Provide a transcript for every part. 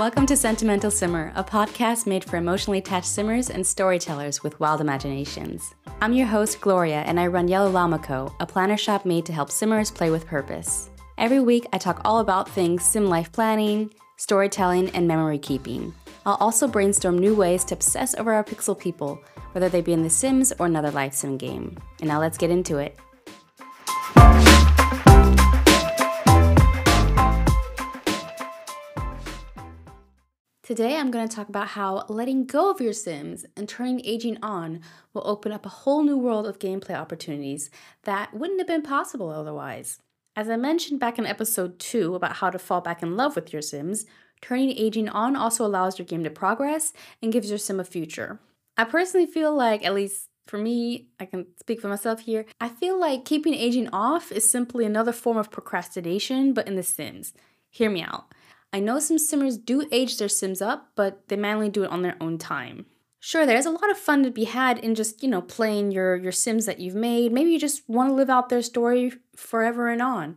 Welcome to Sentimental Simmer, a podcast made for emotionally attached simmers and storytellers with wild imaginations. I'm your host, Gloria, and I run Yellow Llama Co., a planner shop made to help simmers play with purpose. Every week, I talk all about things sim life planning, storytelling, and memory keeping. I'll also brainstorm new ways to obsess over our pixel people, whether they be in The Sims or another life sim game. And now let's get into it. Today, I'm going to talk about how letting go of your Sims and turning aging on will open up a whole new world of gameplay opportunities that wouldn't have been possible otherwise. As I mentioned back in episode 2 about how to fall back in love with your Sims, turning aging on also allows your game to progress and gives your Sim a future. I personally feel like, at least for me, I can speak for myself here, I feel like keeping aging off is simply another form of procrastination, but in The Sims. Hear me out. I know some simmers do age their sims up, but they mainly do it on their own time. Sure, there's a lot of fun to be had in just, you know, playing your your sims that you've made. Maybe you just want to live out their story forever and on.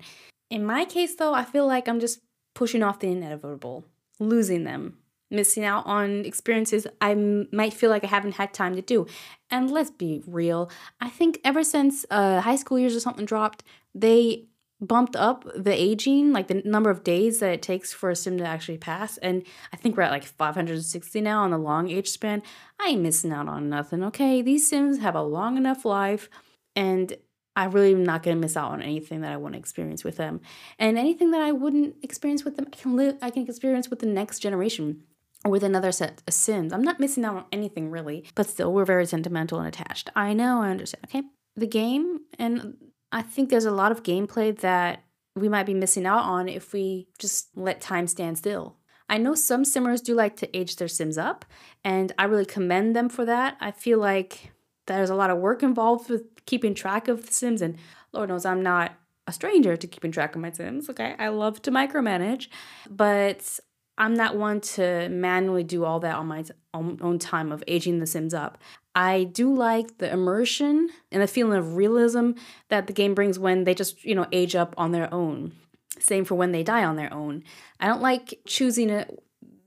In my case though, I feel like I'm just pushing off the inevitable, losing them, missing out on experiences I might feel like I haven't had time to do. And let's be real, I think ever since uh, high school years or something dropped, they bumped up the aging, like the number of days that it takes for a sim to actually pass. And I think we're at like 560 now on the long age span. I ain't missing out on nothing, okay? These sims have a long enough life, and I really am not gonna miss out on anything that I want to experience with them. And anything that I wouldn't experience with them, I can live, I can experience with the next generation or with another set of sims. I'm not missing out on anything really, but still, we're very sentimental and attached. I know, I understand, okay? The game and I think there's a lot of gameplay that we might be missing out on if we just let time stand still. I know some simmers do like to age their sims up, and I really commend them for that. I feel like there's a lot of work involved with keeping track of the sims, and Lord knows I'm not a stranger to keeping track of my sims. Okay, I love to micromanage, but I'm not one to manually do all that on my own time of aging the Sims up. I do like the immersion and the feeling of realism that the game brings when they just, you know, age up on their own. Same for when they die on their own. I don't like choosing a,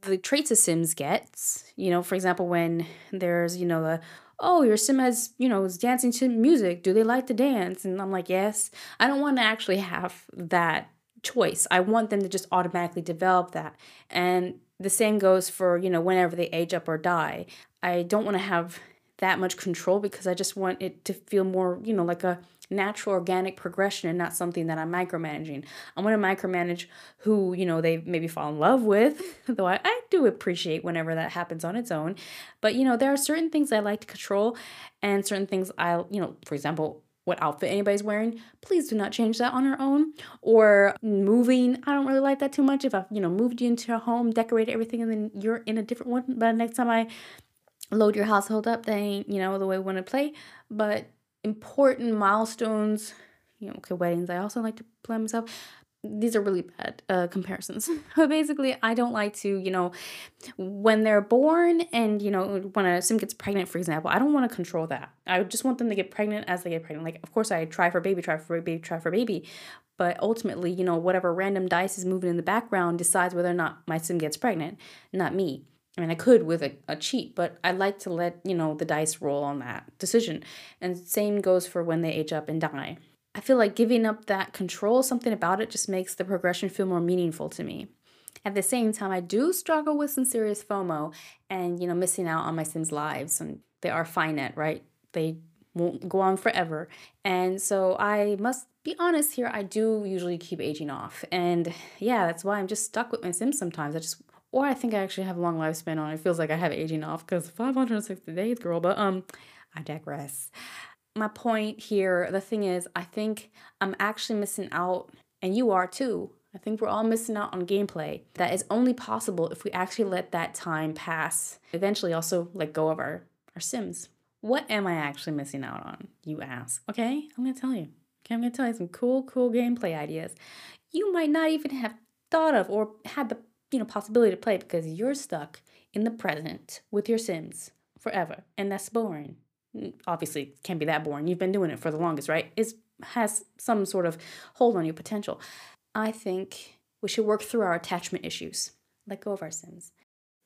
the traits a Sims gets. You know, for example, when there's, you know, the oh, your sim has, you know, is dancing to music. Do they like to dance? And I'm like, yes. I don't want to actually have that choice. I want them to just automatically develop that. And the same goes for, you know, whenever they age up or die. I don't want to have that much control because I just want it to feel more, you know, like a natural organic progression and not something that I'm micromanaging. I want to micromanage who, you know, they maybe fall in love with, though I, I do appreciate whenever that happens on its own. But, you know, there are certain things I like to control and certain things I, you know, for example, what outfit anybody's wearing, please do not change that on our own. Or moving, I don't really like that too much. If I've, you know, moved you into a home, decorated everything, and then you're in a different one, but next time I load your household up, that ain't, you know, the way we want to play. But important milestones, you know, okay, weddings, I also like to plan myself these are really bad uh, comparisons. but basically, I don't like to, you know, when they're born and, you know, when a sim gets pregnant, for example, I don't want to control that. I just want them to get pregnant as they get pregnant. Like, of course, I try for baby, try for baby, try for baby. But ultimately, you know, whatever random dice is moving in the background decides whether or not my sim gets pregnant, not me. I mean, I could with a, a cheat, but I like to let, you know, the dice roll on that decision. And same goes for when they age up and die. I feel like giving up that control, something about it just makes the progression feel more meaningful to me. At the same time, I do struggle with some serious FOMO and, you know, missing out on my Sims' lives. And they are finite, right? They won't go on forever. And so I must be honest here, I do usually keep aging off. And yeah, that's why I'm just stuck with my Sims sometimes. I just or I think I actually have a long lifespan on. It feels like I have aging off because 560 days, girl. But um, I digress my point here, the thing is, I think I'm actually missing out, and you are too. I think we're all missing out on gameplay that is only possible if we actually let that time pass. Eventually, also let go of our, our Sims. What am I actually missing out on, you ask? Okay, I'm gonna tell you. Okay, I'm gonna tell you some cool, cool gameplay ideas you might not even have thought of or had the you know possibility to play because you're stuck in the present with your Sims forever, and that's boring obviously can't be that boring. You've been doing it for the longest, right? It has some sort of hold on your potential. I think we should work through our attachment issues. let go of our sins.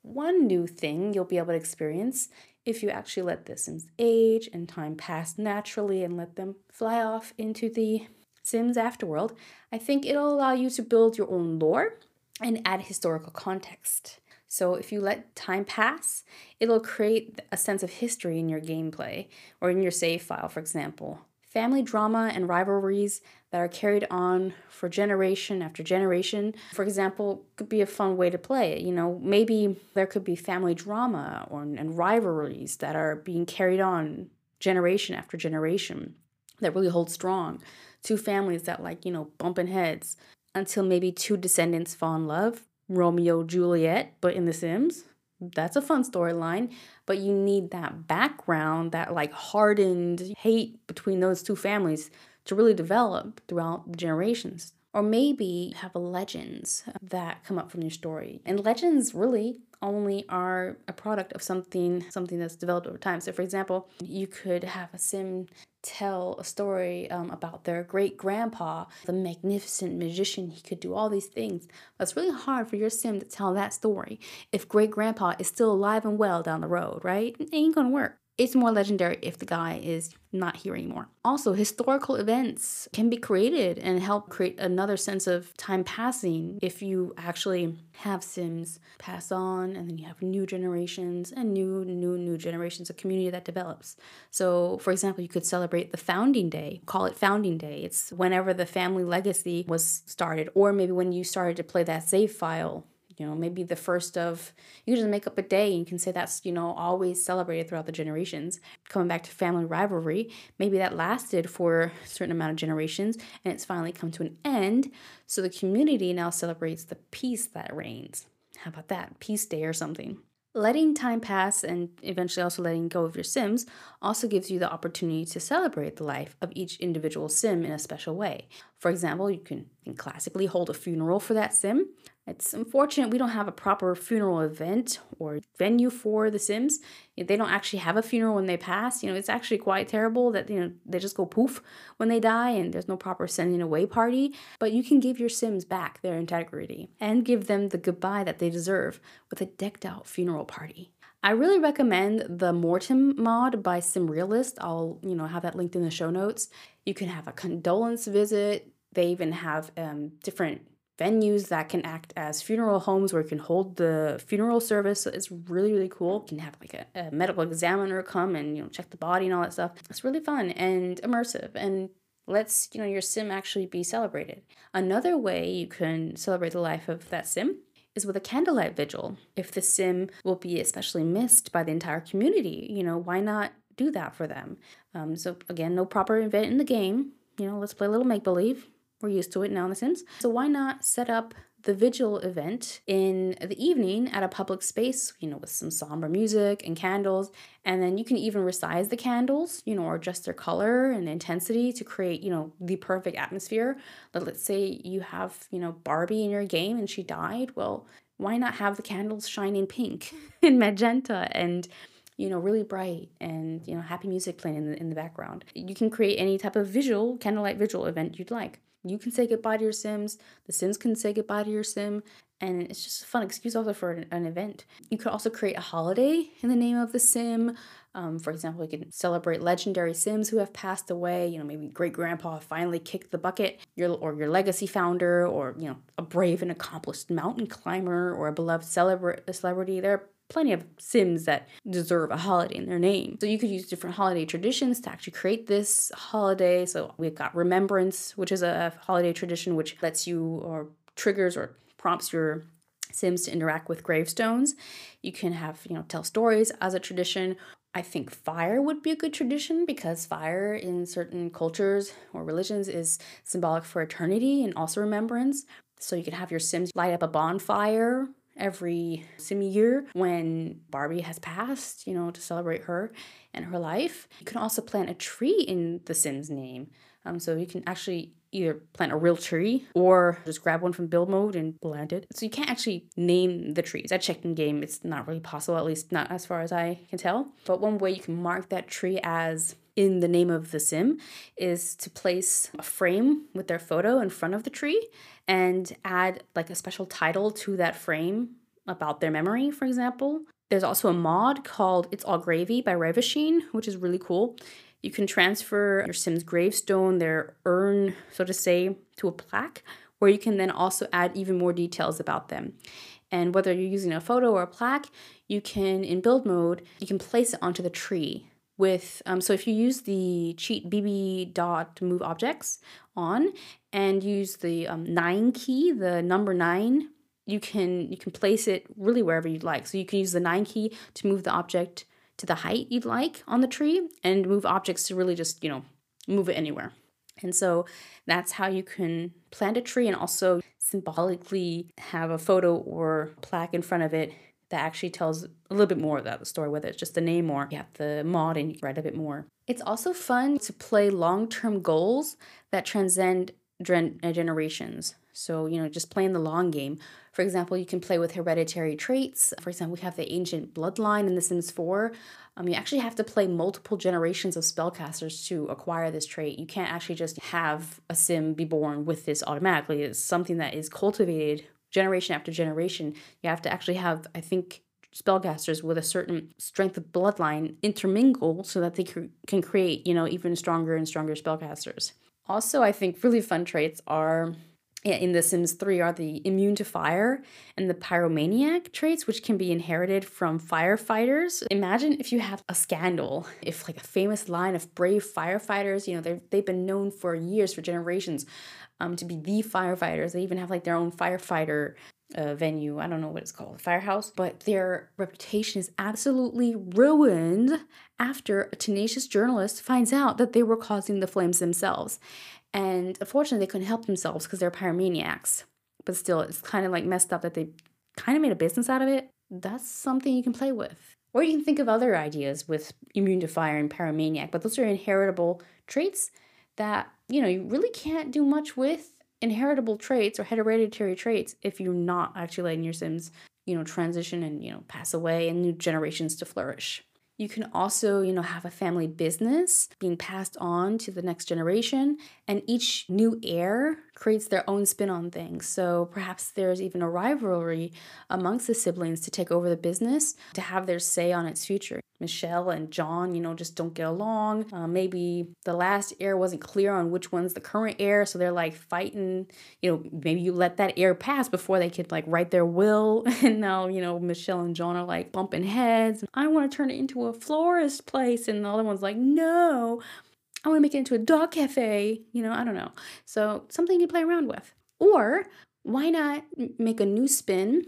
One new thing you'll be able to experience if you actually let the Sims age and time pass naturally and let them fly off into the Sims afterworld, I think it'll allow you to build your own lore and add historical context. So if you let time pass, it'll create a sense of history in your gameplay or in your save file, for example. Family drama and rivalries that are carried on for generation after generation, for example, could be a fun way to play. You know, maybe there could be family drama or and rivalries that are being carried on generation after generation that really hold strong. Two families that like, you know, bumping heads until maybe two descendants fall in love Romeo Juliet, but in The Sims. That's a fun storyline, but you need that background, that like hardened hate between those two families to really develop throughout the generations. Or maybe have legends that come up from your story. And legends really only are a product of something something that's developed over time. So for example, you could have a sim tell a story um, about their great grandpa, the magnificent magician. He could do all these things. But it's really hard for your sim to tell that story if great grandpa is still alive and well down the road, right? It ain't gonna work. It's more legendary if the guy is not here anymore. Also, historical events can be created and help create another sense of time passing if you actually have Sims pass on and then you have new generations and new, new, new generations of community that develops. So, for example, you could celebrate the founding day, call it founding day. It's whenever the family legacy was started, or maybe when you started to play that save file you know maybe the first of you just make up a day and you can say that's you know always celebrated throughout the generations. Coming back to family rivalry maybe that lasted for a certain amount of generations and it's finally come to an end. So the community now celebrates the peace that reigns. How about that? Peace day or something. Letting time pass and eventually also letting go of your Sims also gives you the opportunity to celebrate the life of each individual Sim in a special way. For example, you can, can classically hold a funeral for that Sim, it's unfortunate we don't have a proper funeral event or venue for the Sims. They don't actually have a funeral when they pass. You know, it's actually quite terrible that, you know, they just go poof when they die and there's no proper sending away party. But you can give your Sims back their integrity and give them the goodbye that they deserve with a decked out funeral party. I really recommend the Mortem mod by SimRealist. I'll, you know, have that linked in the show notes. You can have a condolence visit. They even have um, different venues that can act as funeral homes where you can hold the funeral service. It's really, really cool. You can have like a, a medical examiner come and, you know, check the body and all that stuff. It's really fun and immersive and lets, you know, your sim actually be celebrated. Another way you can celebrate the life of that sim is with a candlelight vigil. If the sim will be especially missed by the entire community, you know, why not do that for them? Um, so again, no proper event in the game. You know, let's play a little make believe we're used to it now in The Sims. So why not set up the vigil event in the evening at a public space, you know, with some somber music and candles. And then you can even resize the candles, you know, or adjust their color and intensity to create, you know, the perfect atmosphere. But let's say you have, you know, Barbie in your game and she died. Well, why not have the candles shining pink and magenta and you know, really bright and, you know, happy music playing in the, in the background. You can create any type of visual, candlelight visual event you'd like. You can say goodbye to your Sims, the Sims can say goodbye to your Sim, and it's just a fun excuse also for an, an event. You could also create a holiday in the name of the Sim. Um, for example, you can celebrate legendary Sims who have passed away. You know, maybe great grandpa finally kicked the bucket, your or your legacy founder, or you know, a brave and accomplished mountain climber, or a beloved celebra- celebrity. There are plenty of Sims that deserve a holiday in their name. So you could use different holiday traditions to actually create this holiday. So we've got Remembrance, which is a holiday tradition which lets you or triggers or prompts your Sims to interact with gravestones. You can have, you know, tell stories as a tradition. I think fire would be a good tradition because fire in certain cultures or religions is symbolic for eternity and also remembrance. So you can have your Sims light up a bonfire every sim year when Barbie has passed, you know, to celebrate her and her life. You can also plant a tree in the Sims name. Um, so you can actually either plant a real tree or just grab one from build mode and plant it. So you can't actually name the trees. I checked in game, it's not really possible, at least not as far as I can tell. But one way you can mark that tree as in the name of the sim is to place a frame with their photo in front of the tree and add like a special title to that frame about their memory, for example. There's also a mod called It's All Grave-y by Ravasheen, which is really cool. You can transfer your Sim's gravestone, their urn, so to say, to a plaque, where you can then also add even more details about them. And whether you're using a photo or a plaque, you can, in build mode, you can place it onto the tree with, um, so if you use the cheat bb dot move objects on and use the um, nine key, the number nine, you can you can place it really wherever you'd like. So you can use the nine key to move the object to the height you'd like on the tree and move objects to really just, you know, move it anywhere. And so that's how you can plant a tree and also symbolically have a photo or plaque in front of it that actually tells a little bit more about the story, whether it's just the name or you have the mod and you write a bit more. It's also fun to play long term goals that transcend generations. So, you know, just playing the long game. For example, you can play with hereditary traits. For example, we have the ancient bloodline in The Sims 4. Um, you actually have to play multiple generations of spellcasters to acquire this trait. You can't actually just have a sim be born with this automatically. It's something that is cultivated generation after generation. You have to actually have, I think, spellcasters with a certain strength of bloodline intermingle so that they can create, you know, even stronger and stronger spellcasters. Also, I think really fun traits are in The Sims 3 are the immune to fire and the pyromaniac traits, which can be inherited from firefighters. Imagine if you have a scandal, if like a famous line of brave firefighters, you know, they've been known for years, for generations, um, to be the firefighters. They even have like their own firefighter uh, venue. I don't know what it's called, firehouse, but their reputation is absolutely ruined after a tenacious journalist finds out that they were causing the flames themselves. And unfortunately, they couldn't help themselves because they're pyromaniacs. But still, it's kind of like messed up that they kind of made a business out of it. That's something you can play with. Or you can think of other ideas with immune to fire and pyromaniac, but those are inheritable traits that, you know, you really can't do much with inheritable traits or hereditary traits if you're not actually letting your Sims, you know, transition and, you know, pass away and new generations to flourish. You can also, you know, have a family business being passed on to the next generation, and each new heir creates their own spin on things. So perhaps there's even a rivalry amongst the siblings to take over the business, to have their say on its future. Michelle and John, you know, just don't get along. Uh, maybe the last heir wasn't clear on which one's the current heir, so they're like fighting. You know, maybe you let that heir pass before they could like write their will, and now you know Michelle and John are like bumping heads. I want to turn it into a florist place, and the other one's like, no, I want to make it into a dog cafe. You know, I don't know. So something you play around with, or why not make a new spin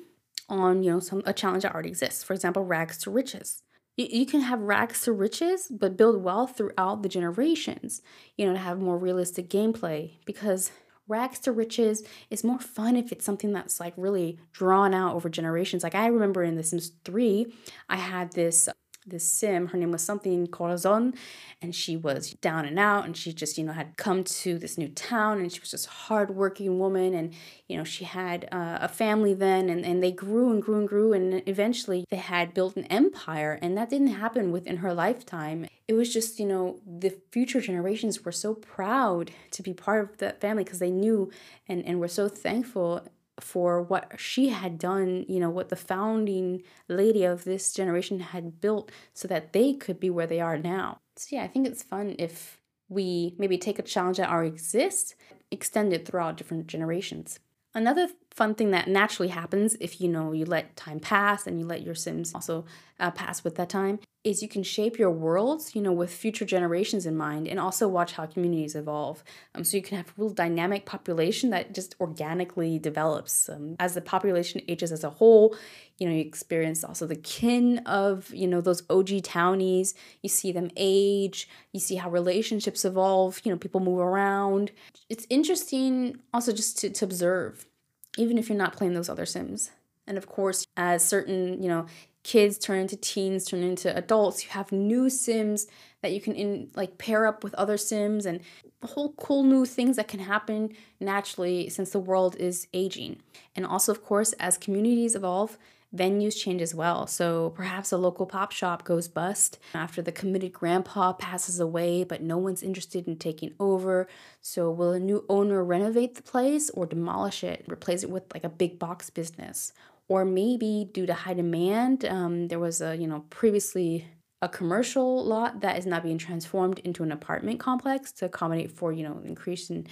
on you know some a challenge that already exists? For example, rags to riches you, can have rags to riches, but build wealth throughout the generations, you know, to have more realistic gameplay because rags to riches is more fun if it's something that's like really drawn out over generations. Like I remember in The Sims 3, I had this this sim her name was something corazon and she was down and out and she just you know had come to this new town and she was just hardworking woman and you know she had uh, a family then and, and they grew and grew and grew and eventually they had built an empire and that didn't happen within her lifetime. It was just you know the future generations were so proud to be part of that family because they knew and, and were so thankful for what she had done, you know, what the founding lady of this generation had built so that they could be where they are now. So, yeah, I think it's fun if we maybe take a challenge that already exists, extend it throughout different generations. Another fun thing that naturally happens if you know you let time pass and you let your sims also uh, pass with that time is you can shape your worlds you know with future generations in mind and also watch how communities evolve. Um, so you can have a real dynamic population that just organically develops um, as the population ages as a whole you know you experience also the kin of you know those og townies. You see them age. You see how relationships evolve. You know people move around. It's interesting also just to, to observe even if you're not playing those other sims. And of course, as certain, you know, kids turn into teens, turn into adults, you have new sims that you can in like pair up with other sims and whole cool new things that can happen naturally since the world is aging. And also, of course, as communities evolve, venues change as well. So perhaps a local pop shop goes bust after the committed grandpa passes away, but no one's interested in taking over. So will a new owner renovate the place or demolish it, replace it with like a big box business? or maybe due to high demand, um, there was a you know previously a commercial lot that is now being transformed into an apartment complex to accommodate for you know increase in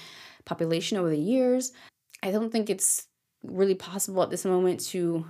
population over the years. I don't think it's really possible at this moment to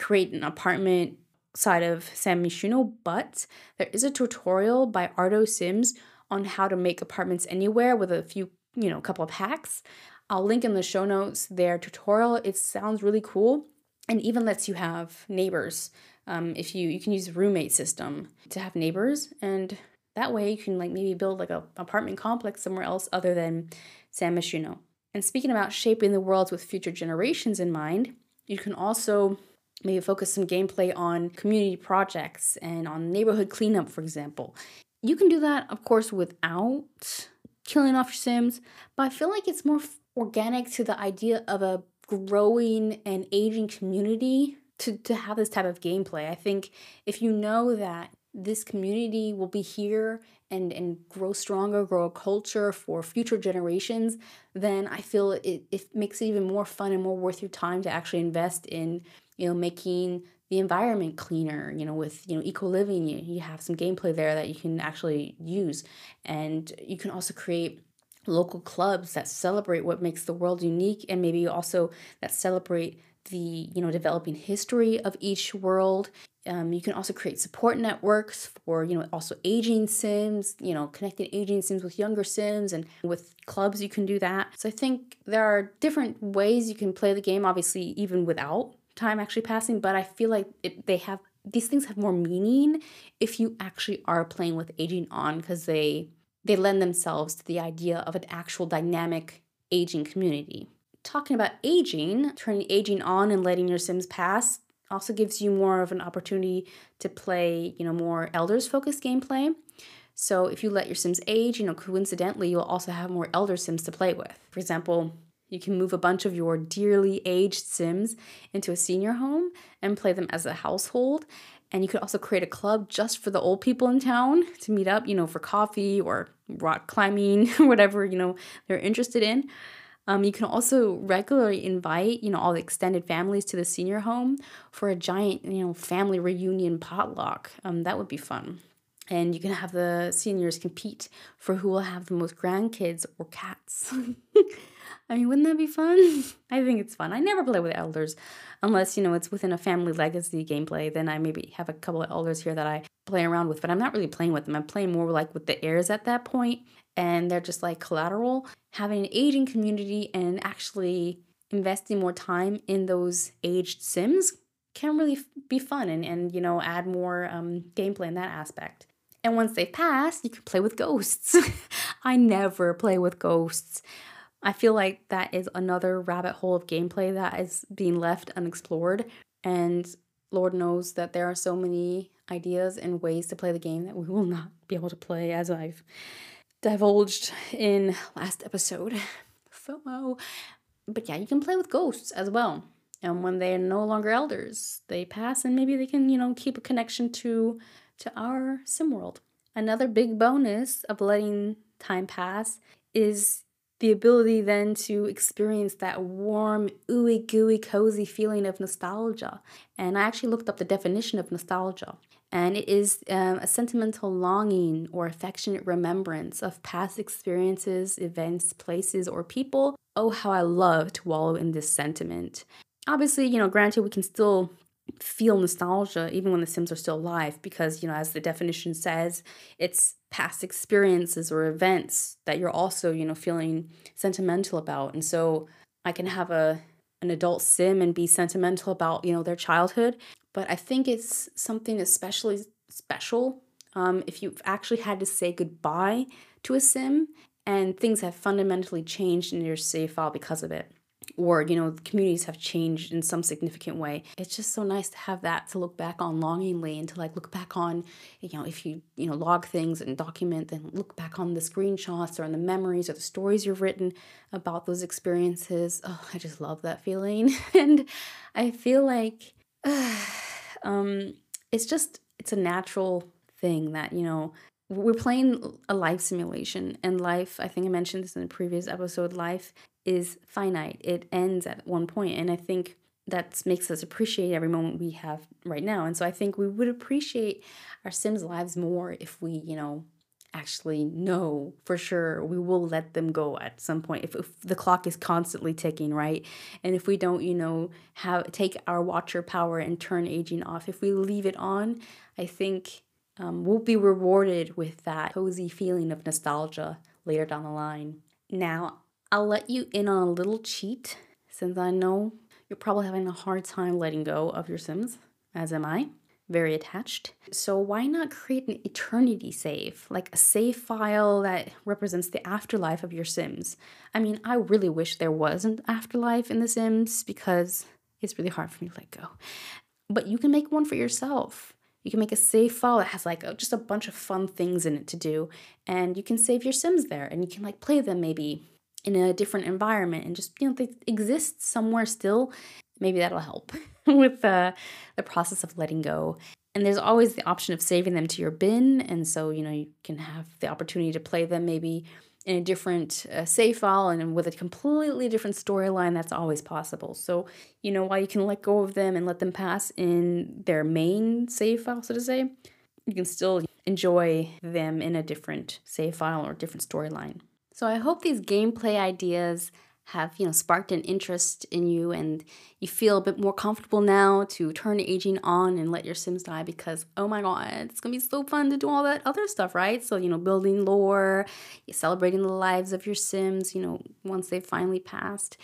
create an apartment side of San Myshuno, but there is a tutorial by ArdoSims on how to make apartments anywhere with a few, you know, couple of hacks. I'll link in the show notes their tutorial. It sounds really cool and even lets you have neighbors. Um, if you you can use roommate system to have neighbors, and that way you can like maybe build like a apartment complex somewhere else other than San Myshuno. And speaking about shaping the world with future generations in mind, you can also maybe focus some gameplay on community projects and on neighborhood cleanup, for example. You can do that, of course, without killing off your Sims, but I feel like it's more organic to the idea of a growing and aging community to, to have this type of gameplay. I think if you know that this community will be here and and grow stronger grow a culture for future generations then i feel it, it makes it even more fun and more worth your time to actually invest in you know making the environment cleaner you know with you know eco living you, you have some gameplay there that you can actually use. And you can also create local clubs that celebrate what makes the world unique and maybe also that celebrate the you know developing history of each world. Um, you can also create support networks for you know also aging sims you know connecting aging sims with younger sims and with clubs you can do that. So i think there are different ways you can play the game obviously even without time actually passing but i feel like it, they have these things have more meaning if you actually are playing with aging on because they they lend themselves to the idea of an actual dynamic aging community talking about aging turning aging on and letting your sims pass also gives you more of an opportunity to play, you know, more elders focused gameplay. So if you let your Sims age, you know, coincidentally, you'll also have more elder Sims to play with. For example, you can move a bunch of your dearly aged Sims into a senior home and play them as a household. And you could also create a club just for the old people in town to meet up, you know, for coffee or rock climbing, whatever, you know, they're interested in. Um, you can also regularly invite, you know, all the extended families to the senior home for a giant, you know, family reunion potluck. Um, that would be fun. And you can have the seniors compete for who will have the most grandkids or cats. I mean, wouldn't that be fun? I think it's fun. I never play with elders unless, you know, it's within a family legacy gameplay. Then I maybe have a couple of elders here that I play around with, but I'm not really playing with them. I'm playing more like with the heirs at that point and they're just like collateral, having an aging community and actually investing more time in those aged sims can really be fun and, and you know add more um, gameplay in that aspect and once they've passed you can play with ghosts i never play with ghosts i feel like that is another rabbit hole of gameplay that is being left unexplored and lord knows that there are so many ideas and ways to play the game that we will not be able to play as i've divulged in last episode. FOMO. But yeah, you can play with ghosts as well. And when they're no longer elders, they pass and maybe they can, you know, keep a connection to to our sim world. Another big bonus of letting time pass is the ability then to experience that warm, ooey gooey, cozy feeling of nostalgia. And I actually looked up the definition of nostalgia and it is um, a sentimental longing or affectionate remembrance of past experiences, events, places, or people. Oh, how I love to wallow in this sentiment. Obviously, you know, granted, we can still feel nostalgia even when the Sims are still alive because, you know, as the definition says, it's past experiences or events that you're also, you know, feeling sentimental about. And so I can have a an adult sim and be sentimental about you know their childhood but I think it's something especially special um, if you've actually had to say goodbye to a sim and things have fundamentally changed in your save file because of it or you know communities have changed in some significant way it's just so nice to have that to look back on longingly and to like look back on you know if you you know log things and document then look back on the screenshots or on the memories or the stories you've written about those experiences. Oh i just love that feeling. And i feel like um, it's just it's a natural thing that you know we're playing a life simulation and life i think i mentioned this in a previous episode life is finite. It ends at one point and i think that makes us appreciate every moment we have right now. And so I think we would appreciate our Sims lives more if we, you know, actually know for sure. We will let them go at some point if, if the clock is constantly ticking right? And if we don't you know have take our watcher power and turn aging off if we leave it on i think um, we'll be rewarded with that cozy feeling of nostalgia later down the line. Now i'll let you in on a little cheat since i know you're probably having a hard time letting go of your sims as am i very attached. So why not create an eternity save, like a save file that represents the afterlife of your Sims? I mean, I really wish there was an afterlife in The Sims because it's really hard for me to let go. But you can make one for yourself. You can make a save file that has like a, just a bunch of fun things in it to do, and you can save your Sims there, and you can like play them maybe in a different environment and just you know they exist somewhere still maybe that'll help with the, the process of letting go. And there's always the option of saving them to your bin. And so, you know, you can have the opportunity to play them maybe in a different uh, save file and with a completely different storyline. That's always possible. So, you know, while you can let go of them and let them pass in their main save file, so to say, you can still enjoy them in a different save file or different storyline. So I hope these gameplay ideas have you know sparked an interest in you and you feel a bit more comfortable now to turn aging on and let your sims die because oh my god it's gonna be so fun to do all that other stuff right? So you know building lore celebrating the lives of your sims you know once they've finally passed.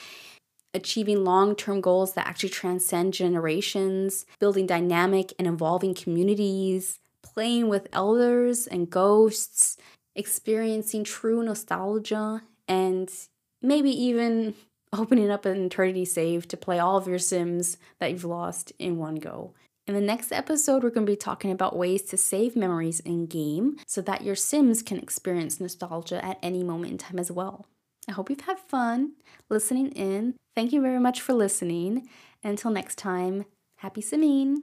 Achieving long-term goals that actually transcend generations building dynamic and evolving communities playing with elders and ghosts experiencing true nostalgia and maybe even opening up an eternity save to play all of your Sims that you've lost in one go. In the next episode, we're going to be talking about ways to save memories in game so that your Sims can experience nostalgia at any moment in time as well. I hope you've had fun listening in. Thank you very much for listening. Until next time, happy simming!